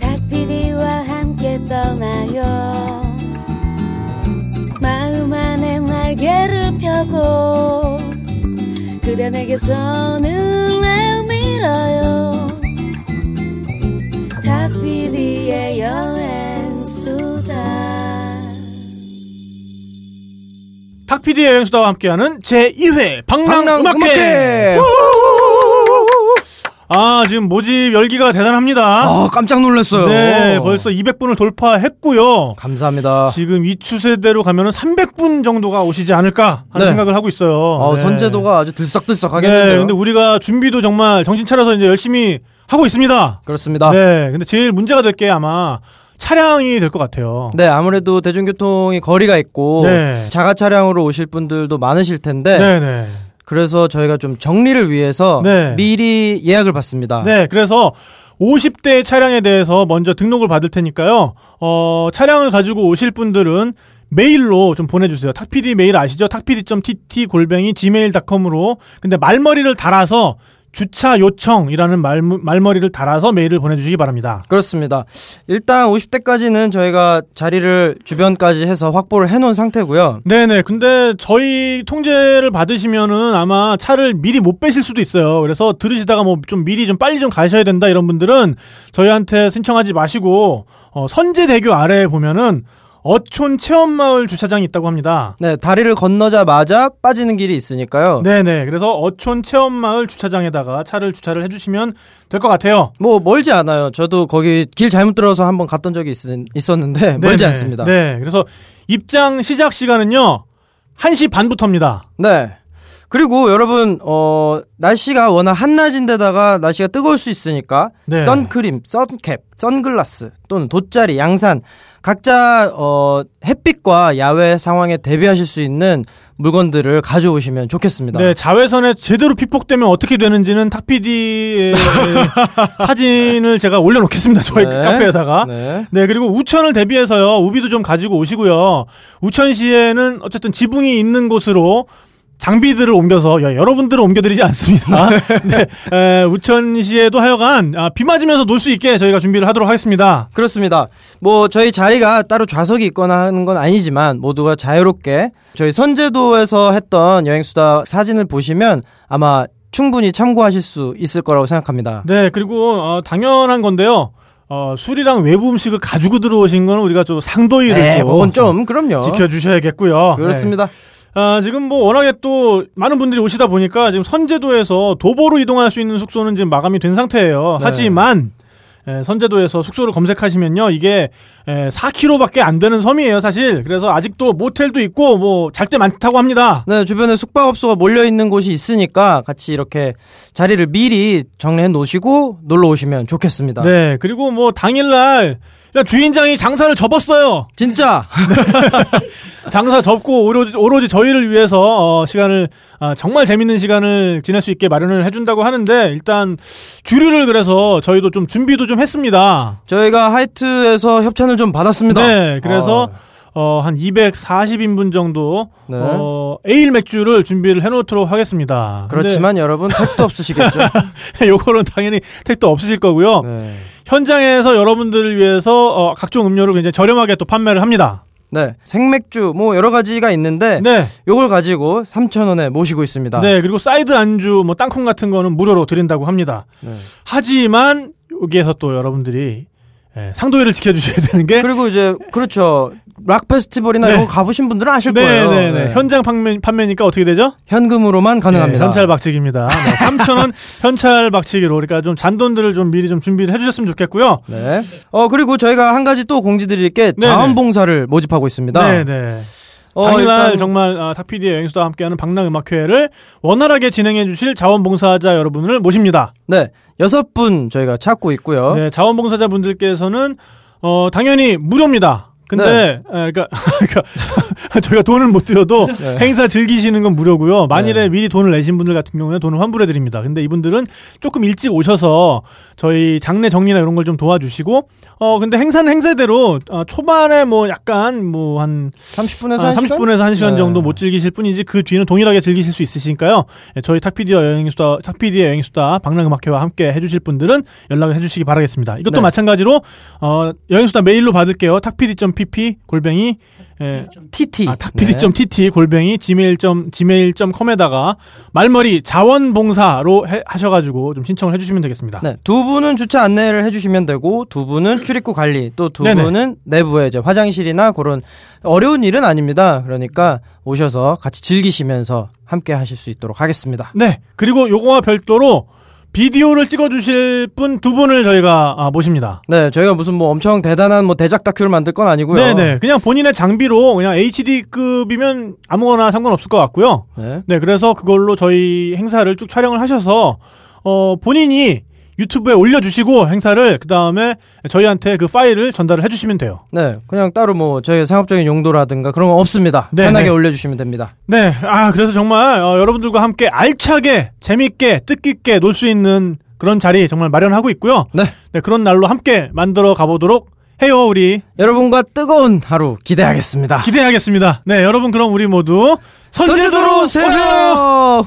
닭피디와 함께 떠나요 마음 안에 날개를 펴고 그대 내게서 눈을 밀어요 닭피디의 여행수다 탁피디의 여행수다와 함께하는 제2회 방랑, 방랑 음악회! 음악회! 아, 지금 모집 열기가 대단합니다. 아, 깜짝 놀랐어요. 네, 벌써 200분을 돌파했고요. 감사합니다. 지금 이 추세대로 가면은 300분 정도가 오시지 않을까 하는 네. 생각을 하고 있어요. 어, 네. 선제도가 아주 들썩들썩하겠는데요. 네, 근데 우리가 준비도 정말 정신 차려서 이제 열심히 하고 있습니다. 그렇습니다. 네, 근데 제일 문제가 될 게 아마 차량이 될 것 같아요. 네, 아무래도 대중교통이 거리가 있고 네. 자가 차량으로 오실 분들도 많으실 텐데 네, 네. 그래서 저희가 좀 정리를 위해서 네. 미리 예약을 받습니다. 네, 그래서 50대 차량에 대해서 먼저 등록을 받을 테니까요. 어, 차량을 가지고 오실 분들은 메일로 좀 보내주세요. 탁PD 메일 아시죠? 탁PD.tt 골뱅이 gmail.com으로. 근데 말머리를 달아서 주차 요청이라는 말, 말머리를 달아서 메일을 보내주시기 바랍니다. 그렇습니다. 일단 50대까지는 저희가 자리를 주변까지 해서 확보를 해놓은 상태고요. 네네. 근데 저희 통제를 받으시면은 아마 차를 미리 못 빼실 수도 있어요. 그래서 들으시다가 뭐 좀 미리 좀 빨리 좀 가셔야 된다 이런 분들은 저희한테 신청하지 마시고 어, 선제대교 아래에 보면은 어촌 체험마을 주차장이 있다고 합니다. 네, 다리를 건너자마자 빠지는 길이 있으니까요. 네네. 그래서 어촌 체험마을 주차장에다가 차를 주차를 해주시면 될 것 같아요. 뭐 멀지 않아요. 저도 거기 길 잘못 들어서 한번 갔던 적이 있, 었는데 멀지 네네. 않습니다. 네. 그래서 입장 시작 시간은요 1시 반부터입니다. 네. 그리고 여러분 어 날씨가 워낙 한낮인데다가 날씨가 뜨거울 수 있으니까 네. 선크림, 선캡, 선글라스 또는 돗자리, 양산 각자 어 햇빛과 야외 상황에 대비하실 수 있는 물건들을 가져오시면 좋겠습니다. 네, 자외선에 제대로 피폭되면 어떻게 되는지는 탁PD의 사진을 제가 올려놓겠습니다. 저희 네. 카페에다가. 네. 네, 그리고 우천을 대비해서요, 우비도 좀 가지고 오시고요. 우천시에는 어쨌든 지붕이 있는 곳으로 장비들을 옮겨서, 야, 여러분들을 옮겨드리지 않습니다. 네, 에, 우천시에도 하여간, 아, 비 맞으면서 놀 수 있게 저희가 준비를 하도록 하겠습니다. 그렇습니다. 뭐 저희 자리가 따로 좌석이 있거나 하는 건 아니지만 모두가 자유롭게 저희 선제도에서 했던 여행수다 사진을 보시면 아마 충분히 참고하실 수 있을 거라고 생각합니다. 네, 그리고, 어, 당연한 건데요. 어, 술이랑 외부 음식을 가지고 들어오신 거는 우리가 좀 상도이를 네, 좀 그럼요. 지켜주셔야겠고요. 그렇습니다. 네. 아, 지금 뭐 워낙에 또 많은 분들이 오시다 보니까 지금 선제도에서 도보로 이동할 수 있는 숙소는 지금 마감이 된 상태예요. 네. 하지만 에, 선제도에서 숙소를 검색하시면요, 이게 에, 4km밖에 안 되는 섬이에요, 사실. 그래서 아직도 모텔도 있고 뭐 잘 때 많다고 합니다. 네, 주변에 숙박업소가 몰려 있는 곳이 있으니까 같이 이렇게 자리를 미리 정리해 놓으시고 놀러 오시면 좋겠습니다. 네, 그리고 뭐 당일 날 그냥 주인장이 장사를 접었어요. 진짜 장사 접고 오로지, 오로지 저희를 위해서 어, 시간을 아, 정말 재밌는 시간을 지낼 수 있게 마련을 해준다고 하는데 일단 주류를 그래서 저희도 좀 준비도 좀 했습니다. 저희가 하이트에서 협찬을 좀 받았습니다. 네, 그래서 아, 어, 한 240인분 정도 네. 어, 에일 맥주를 준비를 해놓도록 하겠습니다. 그렇지만 여러분 택도 없으시겠죠. 근데 요거는 당연히 택도 없으실 거고요. 네. 현장에서 여러분들을 위해서 어, 각종 음료를 굉장히 저렴하게 또 판매를 합니다. 네, 생맥주 뭐 여러 가지가 있는데 네. 요걸 가지고 3,000원에 모시고 있습니다. 네, 그리고 사이드 안주, 뭐 땅콩 같은 거는 무료로 드린다고 합니다. 네. 하지만 여기에서 또 여러분들이 예, 상도의를 지켜주셔야 되는 게 그리고 이제 그렇죠. 락 페스티벌이나 네. 이런 거 가보신 분들은 아실 네, 거예요. 네, 네. 네. 현장 판매, 판매니까 어떻게 되죠? 현금으로만 가능합니다. 네, 현찰 박치기입니다. 네, 3,000원 현찰 박치기로 그러니까 좀 잔돈들을 좀 미리 좀 준비를 해주셨으면 좋겠고요. 네. 어 그리고 저희가 한 가지 또 공지드릴 게 네네. 자원봉사를 모집하고 있습니다. 네, 네. 어, 당일날 일단- 정말 아, 탁피디의 여행수다와 함께하는 박랑음악회를 원활하게 진행해주실 자원봉사자 여러분을 모십니다. 네. 여섯 분 저희가 찾고 있고요. 네, 자원봉사자 분들께서는 어, 당연히 무료입니다. 근데 네. 에, 그러니까, 그러니까 저희가 돈을 못 드려도 네. 행사 즐기시는 건 무료고요. 만일에 미리 돈을 내신 분들 같은 경우는 돈을 환불해 드립니다. 근데 이분들은 조금 일찍 오셔서 저희 장례 정리나 이런 걸 좀 도와주시고 어 근데 행사는 행사대로 어, 초반에 뭐 약간 뭐 한 30분에서 아, 1시간? 30분에서 1시간 네. 정도 못 즐기실 뿐이지 그 뒤는 동일하게 즐기실 수 있으시니까요. 예, 저희 탁피디와 여행수다 탁피디의 여행수다 방랑음악회와 함께 해 주실 분들은 연락을 해 주시기 바라겠습니다. 이것도 네. 마찬가지로 어, 여행수다 메일로 받을게요. 탁피디 .pp 골뱅이 예, TT. 아, 탁피디.tt 골뱅이 gmail gmail.com에다가 말머리 자원봉사로 해- 하셔가지고 좀 신청을 해주시면 되겠습니다. 네, 두 분은 주차 안내를 해주시면 되고 두 분은 출입구 관리 또 두. 분은 내부에 이제 화장실이나 그런 어려운 일은 아닙니다. 그러니까 오셔서 같이 즐기시면서 함께 하실 수 있도록 하겠습니다. 네. 그리고 요거와 별도로 비디오를 찍어주실 분 두 분을 저희가 아, 모십니다. 네, 저희가 무슨 뭐 엄청 대단한 뭐 대작 다큐를 만들 건 아니고요. 네 네. 그냥 본인의 장비로 그냥 HD급이면 아무거나 상관없을 것 같고요. 네. 네. 그래서 그걸로 저희 행사를 쭉 촬영을 하셔서, 어, 본인이 유튜브에 올려주시고 행사를 그 다음에 저희한테 그 파일을 전달을 해주시면 돼요. 네, 그냥 따로 뭐 저희 상업적인 용도라든가 그런 건 없습니다. 네, 편하게 네. 올려주시면 됩니다. 네. 아, 그래서 정말 어, 여러분들과 함께 알차게, 재밌게, 뜻깊게 놀 수 있는 그런 자리 정말 마련하고 있고요. 네, 네. 그런 날로 함께 만들어 가보도록 해요, 우리. 여러분과 뜨거운 하루 기대하겠습니다. 기대하겠습니다. 네. 여러분 그럼 우리 모두 선제도로 선제도로 오세요!